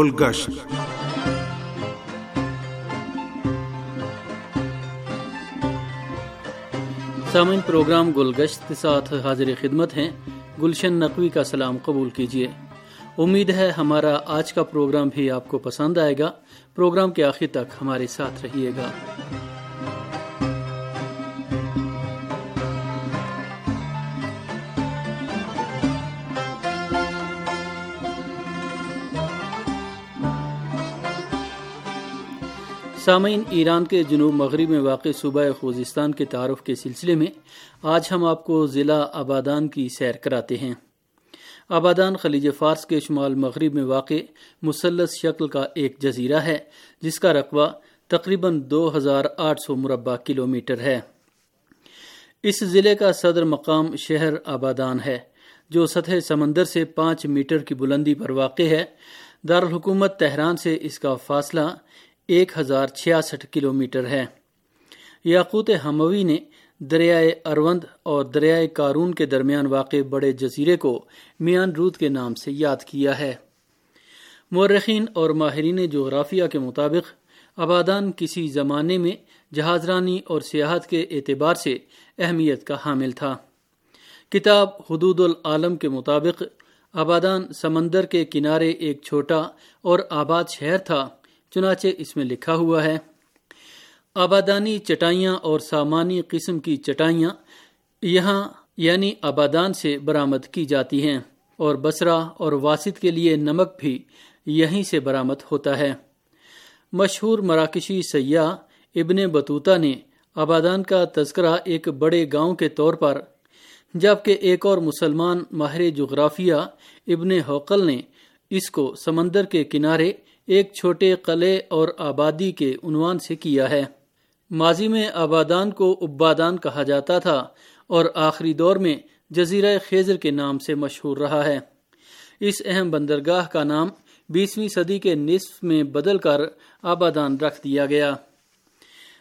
گلگشت سامعین، پروگرام گلگشت کے ساتھ حاضر خدمت ہیں۔ گلشن نقوی کا سلام قبول کیجیے۔ امید ہے ہمارا آج کا پروگرام بھی آپ کو پسند آئے گا۔ پروگرام کے آخر تک ہمارے ساتھ رہیے گا۔ سامعین، ایران کے جنوب مغرب میں واقع صوبہ خوزستان کے تعارف کے سلسلے میں آج ہم آپ کو ضلع آبادان کی سیر کراتے ہیں۔ آبادان خلیج فارس کے شمال مغرب میں واقع مسلس شکل کا ایک جزیرہ ہے، جس کا رقبہ تقریباً دو ہزار آٹھ سو مربع کلومیٹر ہے۔ اس ضلع کا صدر مقام شہر آبادان ہے، جو سطح سمندر سے پانچ میٹر کی بلندی پر واقع ہے۔ دارالحکومت تہران سے اس کا فاصلہ ایک ہزار چھیاسٹھ کلو میٹر ہے۔ یاقوت ہموی نے دریائے اروند اور دریائے کارون کے درمیان واقع بڑے جزیرے کو میان رود کے نام سے یاد کیا ہے۔ مورخین اور ماہرین جغرافیہ کے مطابق آبادان کسی زمانے میں جہاز رانی اور سیاحت کے اعتبار سے اہمیت کا حامل تھا۔ کتاب حدود العالم کے مطابق آبادان سمندر کے کنارے ایک چھوٹا اور آباد شہر تھا۔ چنانچہ اس میں لکھا ہوا ہے، آبادانی چٹائیاں اور سامانی قسم کی چٹائیاں یہاں یعنی آبادان سے برآمد کی جاتی ہیں اور بسرا اور واسط کے لیے نمک بھی یہیں سے برآمد ہوتا ہے۔ مشہور مراکشی سیاح ابن بطوطہ نے آبادان کا تذکرہ ایک بڑے گاؤں کے طور پر، جبکہ ایک اور مسلمان ماہر جغرافیہ ابن حوقل نے اس کو سمندر کے کنارے ایک چھوٹے قلعے اور آبادی کے عنوان سے کیا ہے۔ ماضی میں آبادان کو ابادان کہا جاتا تھا اور آخری دور میں جزیرہ خیزر کے نام سے مشہور رہا ہے۔ اس اہم بندرگاہ کا نام بیسویں صدی کے نصف میں بدل کر آبادان رکھ دیا گیا۔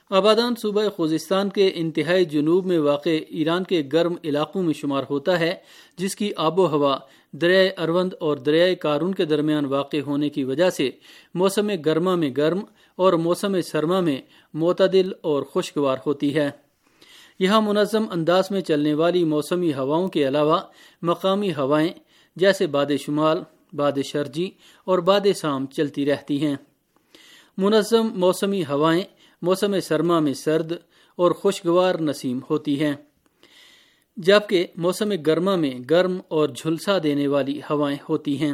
آبادان صوبہ خوزستان کے انتہائی جنوب میں واقع ایران کے گرم علاقوں میں شمار ہوتا ہے، جس کی آب و ہوا دریائے اروند اور دریائے کارون کے درمیان واقع ہونے کی وجہ سے موسم گرما میں گرم اور موسم سرما میں معتدل اور خوشگوار ہوتی ہے۔ یہاں منظم انداز میں چلنے والی موسمی ہواؤں کے علاوہ مقامی ہوائیں جیسے باد شمال، باد شرجی اور باد سام چلتی رہتی ہیں۔ منظم موسمی ہوائیں موسم سرما میں سرد اور خوشگوار نسیم ہوتی ہیں۔ جبکہ موسم گرما میں گرم اور جھلسا دینے والی ہوائیں ہوتی ہیں۔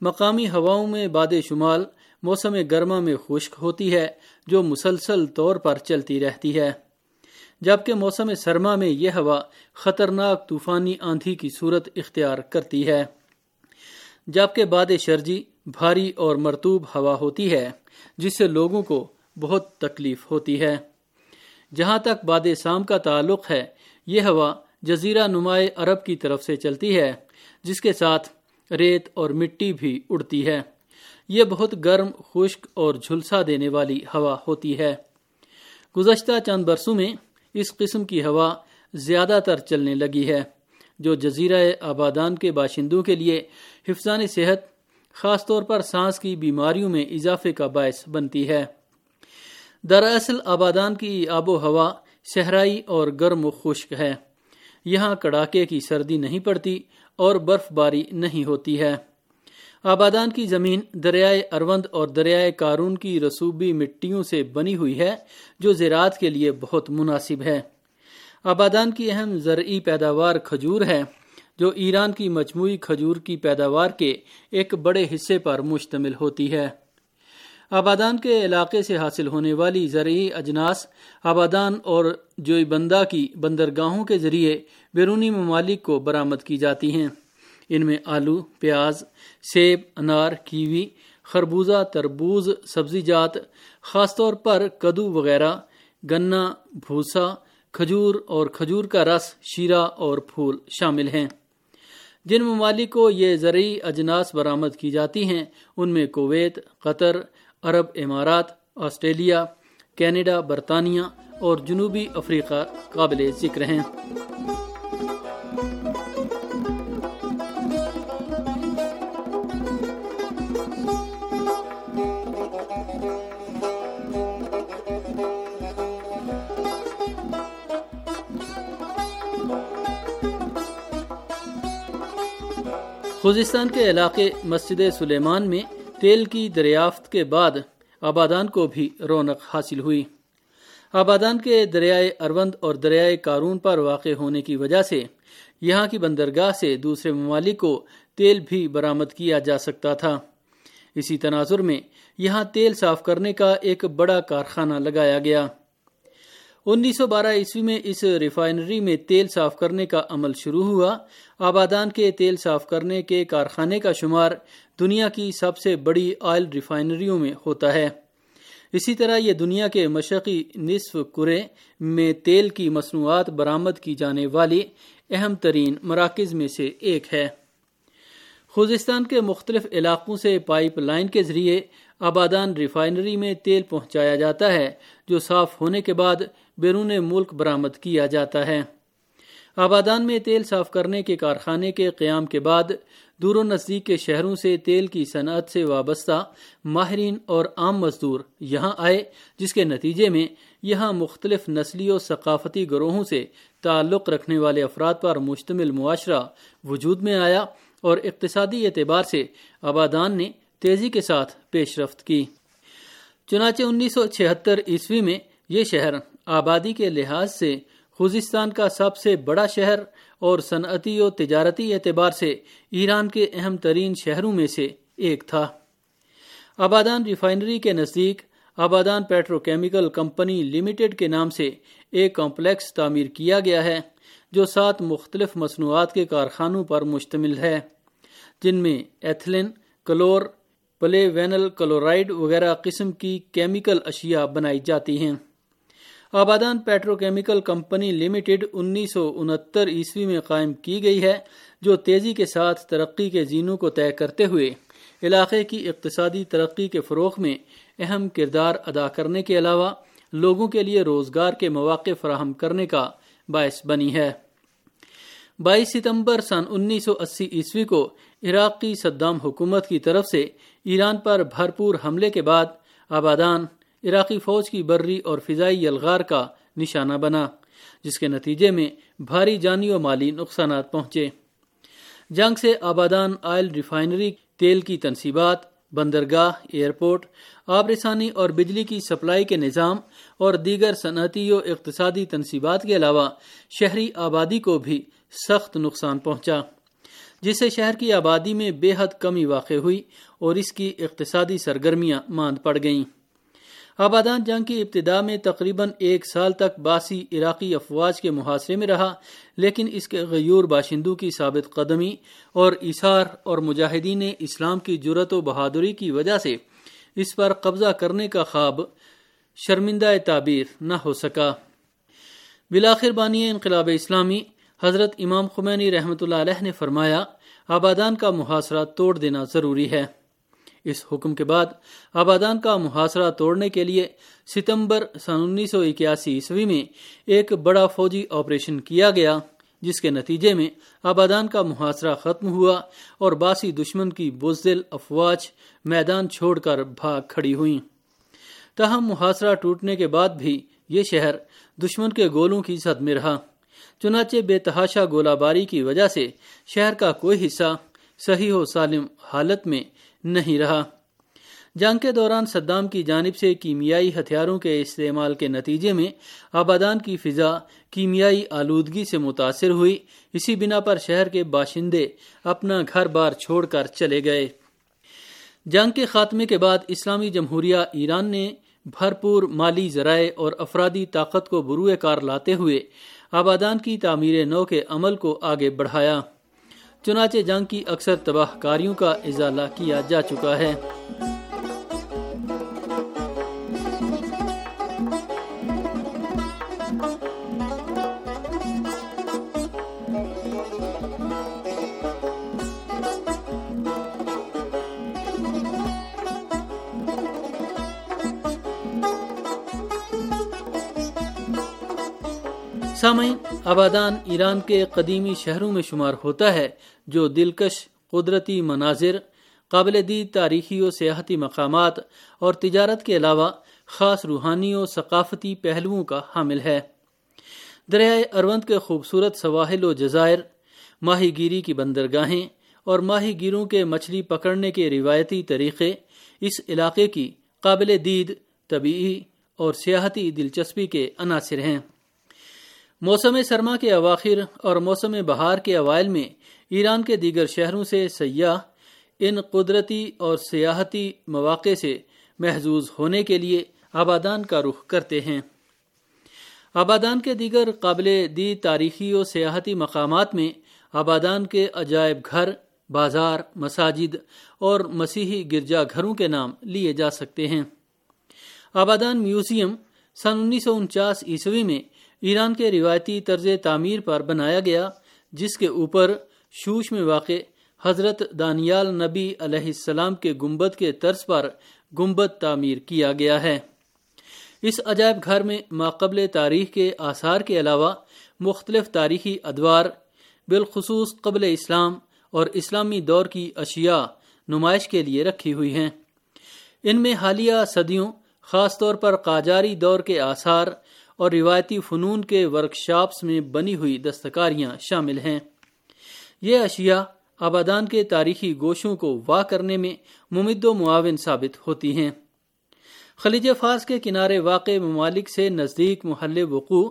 مقامی ہواؤں میں باد شمال موسم گرما میں خشک ہوتی ہے، جو مسلسل طور پر چلتی رہتی ہے۔ جبکہ موسم سرما میں یہ ہوا خطرناک طوفانی آندھی کی صورت اختیار کرتی ہے۔ جبکہ باد شرجی، بھاری اور مرتوب ہوا ہوتی ہے، جس سے لوگوں کو بہت تکلیف ہوتی ہے۔ جہاں تک باد شام کا تعلق ہے، یہ ہوا جزیرہ نمائے عرب کی طرف سے چلتی ہے، جس کے ساتھ ریت اور مٹی بھی اڑتی ہے۔ یہ بہت گرم، خشک اور جھلسا دینے والی ہوا ہوتی ہے۔ گزشتہ چند برسوں میں اس قسم کی ہوا زیادہ تر چلنے لگی ہے، جو جزیرہ آبادان کے باشندوں کے لیے حفظان صحت، خاص طور پر سانس کی بیماریوں میں اضافے کا باعث بنتی ہے۔ دراصل آبادان کی آب و ہوا صحرائی اور گرم و خشک ہے۔ یہاں کڑاکے کی سردی نہیں پڑتی اور برف باری نہیں ہوتی ہے۔ آبادان کی زمین دریائے اروند اور دریائے کارون کی رسوبی مٹیوں سے بنی ہوئی ہے، جو زراعت کے لیے بہت مناسب ہے۔ آبادان کی اہم زرعی پیداوار کھجور ہے، جو ایران کی مجموعی کھجور کی پیداوار کے ایک بڑے حصے پر مشتمل ہوتی ہے۔ آبادان کے علاقے سے حاصل ہونے والی زرعی اجناس، آبادان اور جوئی بندہ کی بندرگاہوں کے ذریعے بیرونی ممالک کو برآمد کی جاتی ہیں۔ ان میں آلو، پیاز، سیب، انار، کیوی، خربوزہ، تربوز، سبزی جات، خاص طور پر کدو وغیرہ، گنا، بھوسا، کھجور اور کھجور کا رس، شیرہ اور پھول شامل ہیں۔ جن ممالک کو یہ زرعی اجناس برآمد کی جاتی ہیں، ان میں کویت، قطر عرب امارات، آسٹریلیا، کینیڈا، برطانیہ اور جنوبی افریقہ قابل ذکر ہیں۔ خوزستان کے علاقے مسجد سلیمان میں تیل کی دریافت کے بعد آبادان کو بھی رونق حاصل ہوئی۔ آبادان کے دریائے اروند اور دریائے کارون پر واقع ہونے کی وجہ سے یہاں کی بندرگاہ سے دوسرے ممالک کو تیل بھی برآمد کیا جا سکتا تھا۔ اسی تناظر میں یہاں تیل صاف کرنے کا ایک بڑا کارخانہ لگایا گیا۔ انیس سو بارہ عیسوی میں اس ریفائنری میں تیل صاف کرنے کا عمل شروع ہوا۔ آبادان کے تیل صاف کرنے کے کارخانے کا شمار دنیا کی سب سے بڑی آئل ریفائنریوں میں ہوتا ہے۔ اسی طرح یہ دنیا کے مشرقی نصف کرے میں تیل کی مصنوعات برآمد کی جانے والی اہم ترین مراکز میں سے ایک ہے۔ خوزستان کے مختلف علاقوں سے پائپ لائن کے ذریعے آبادان ریفائنری میں تیل پہنچایا جاتا ہے، جو صاف ہونے کے بعد بیرون ملک برآمد کیا جاتا ہے۔ آبادان میں تیل صاف کرنے کے کارخانے کے قیام کے بعد دور و نزدیک کے شہروں سے تیل کی صنعت سے وابستہ ماہرین اور عام مزدور یہاں آئے، جس کے نتیجے میں یہاں مختلف نسلی و ثقافتی گروہوں سے تعلق رکھنے والے افراد پر مشتمل معاشرہ وجود میں آیا اور اقتصادی اعتبار سے آبادان نے تیزی کے ساتھ پیش رفت کی۔ چنانچہ انیس سو چھہتر عیسوی میں یہ شہر آبادی کے لحاظ سے خوزستان کا سب سے بڑا شہر اور صنعتی و تجارتی اعتبار سے ایران کے اہم ترین شہروں میں سے ایک تھا۔ آبادان ریفائنری کے نزدیک Abadan petrochemical company limited کے نام سے ایک کمپلیکس تعمیر کیا گیا ہے، جو سات مختلف مصنوعات کے کارخانوں پر مشتمل ہے، جن میں ایتھلین کلور پلے وینل کلورائڈ وغیرہ قسم کی کیمیکل اشیاء بنائی جاتی ہیں۔ Abadan petrochemical company limited انیس سو انہتر عیسوی میں قائم کی گئی ہے، جو تیزی کے ساتھ ترقی کے زینوں کو طے کرتے ہوئے علاقے کی اقتصادی ترقی کے فروغ میں اہم کردار ادا کرنے کے علاوہ لوگوں کے لیے روزگار کے مواقع فراہم کرنے کا باعث بنی ہے۔ بائیس ستمبر سن انیس سو اسی عیسوی کو عراق کی صدام حکومت کی طرف سے ایران پر بھرپور حملے کے بعد آبادان عراقی فوج کی بری اور فضائی یلغار کا نشانہ بنا، جس کے نتیجے میں بھاری جانی و مالی نقصانات پہنچے۔ جنگ سے آبادان آئل ریفائنری، تیل کی تنصیبات، بندرگاہ، ایئرپورٹ آب رسانی اور بجلی کی سپلائی کے نظام اور دیگر صنعتی و اقتصادی تنصیبات کے علاوہ شہری آبادی کو بھی سخت نقصان پہنچا، جس سے شہر کی آبادی میں بے حد کمی واقع ہوئی اور اس کی اقتصادی سرگرمیاں ماند پڑ گئیں۔ آبادان جنگ کی ابتدا میں تقریباً ایک سال تک باسی عراقی افواج کے محاصرے میں رہا، لیکن اس کے غیور باشندوں کی ثابت قدمی اور اثار اور مجاہدین اسلام کی جرت و بہادری کی وجہ سے اس پر قبضہ کرنے کا خواب شرمندہ تعبیر نہ ہو سکا۔ بلاخر بانی انقلاب اسلامی، حضرت امام خمینی رحمۃ اللہ علیہ نے فرمایا، آبادان کا محاصرہ توڑ دینا ضروری ہے۔ اس حکم کے بعد آبادان کا محاصرہ توڑنے کے لیے ستمبر سن انیس سو اکیاسی عیسوی میں ایک بڑا فوجی آپریشن کیا گیا، جس کے نتیجے میں آبادان کا محاصرہ ختم ہوا اور باسی دشمن کی بزدل افواج میدان چھوڑ کر بھاگ کھڑی ہوئیں۔ تاہم، محاصرہ ٹوٹنے کے بعد بھی یہ شہر دشمن کے گولوں کی زد میں رہا۔ چنانچہ بے تحاشا گولہ باری کی وجہ سے شہر کا کوئی حصہ صحیح و سالم حالت میں نہیں رہا۔ جنگ کے دوران صدام کی جانب سے کیمیائی ہتھیاروں کے استعمال کے نتیجے میں آبادان کی فضا کیمیائی آلودگی سے متاثر ہوئی۔ اسی بنا پر شہر کے باشندے اپنا گھر بار چھوڑ کر چلے گئے۔ جنگ کے خاتمے کے بعد اسلامی جمہوریہ ایران نے بھرپور مالی ذرائع اور افرادی طاقت کو بروئے کار لاتے ہوئے آبادان کی تعمیر نو کے عمل کو آگے بڑھایا۔ چنانچہ جنگ کی اکثر تباہ کاریوں کا ازالہ کیا جا چکا ہے۔ سامعین، آبادان ایران کے قدیمی شہروں میں شمار ہوتا ہے، جو دلکش، قدرتی مناظر، قابل دید تاریخی و سیاحتی مقامات اور تجارت کے علاوہ خاص روحانی و ثقافتی پہلوؤں کا حامل ہے۔ دریائے اروند کے خوبصورت سواحل و جزائر، ماہی گیری کی بندرگاہیں اور ماہی گیروں کے مچھلی پکڑنے کے روایتی طریقے اس علاقے کی قابل دید، طبیعی اور سیاحتی دلچسپی کے عناصر ہیں۔ موسم سرما کے اواخر اور موسم بہار کے اوائل میں ایران کے دیگر شہروں سے سیاح ان قدرتی اور سیاحتی مواقع سے محظوظ ہونے کے لیے آبادان کا رخ کرتے ہیں۔ آبادان کے دیگر قابل دی تاریخی و سیاحتی مقامات میں آبادان کے عجائب گھر، بازار، مساجد اور مسیحی گرجا گھروں کے نام لیے جا سکتے ہیں۔ آبادان میوزیم سن انیس سو انچاس عیسوی میں ایران کے روایتی طرز تعمیر پر بنایا گیا، جس کے اوپر شوش میں واقع حضرت دانیال نبی علیہ السلام کے گنبد کے طرز پر گنبد تعمیر کیا گیا ہے۔ اس عجائب گھر میں ماقبل تاریخ کے آثار کے علاوہ مختلف تاریخی ادوار بالخصوص قبل اسلام اور اسلامی دور کی اشیاء نمائش کے لیے رکھی ہوئی ہیں۔ ان میں حالیہ صدیوں، خاص طور پر قاجاری دور کے آثار اور روایتی فنون کے ورکشاپس میں بنی ہوئی دستکاریاں شامل ہیں۔ یہ اشیاء آبادان کے تاریخی گوشوں کو واہ کرنے میں ممد و معاون ثابت ہوتی ہیں۔ خلیج فارس کے کنارے واقع ممالک سے نزدیک محل وقوع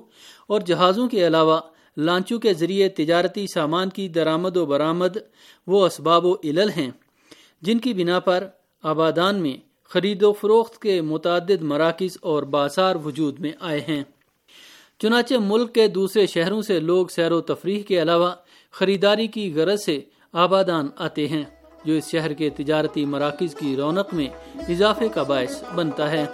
اور جہازوں کے علاوہ لانچوں کے ذریعے تجارتی سامان کی درآمد و برآمد وہ اسباب و علل ہیں، جن کی بنا پر آبادان میں خرید و فروخت کے متعدد مراکز اور بازار وجود میں آئے ہیں۔ چنانچہ ملک کے دوسرے شہروں سے لوگ سیر و تفریح کے علاوہ خریداری کی غرض سے آبادان آتے ہیں، جو اس شہر کے تجارتی مراکز کی رونق میں اضافے کا باعث بنتا ہے۔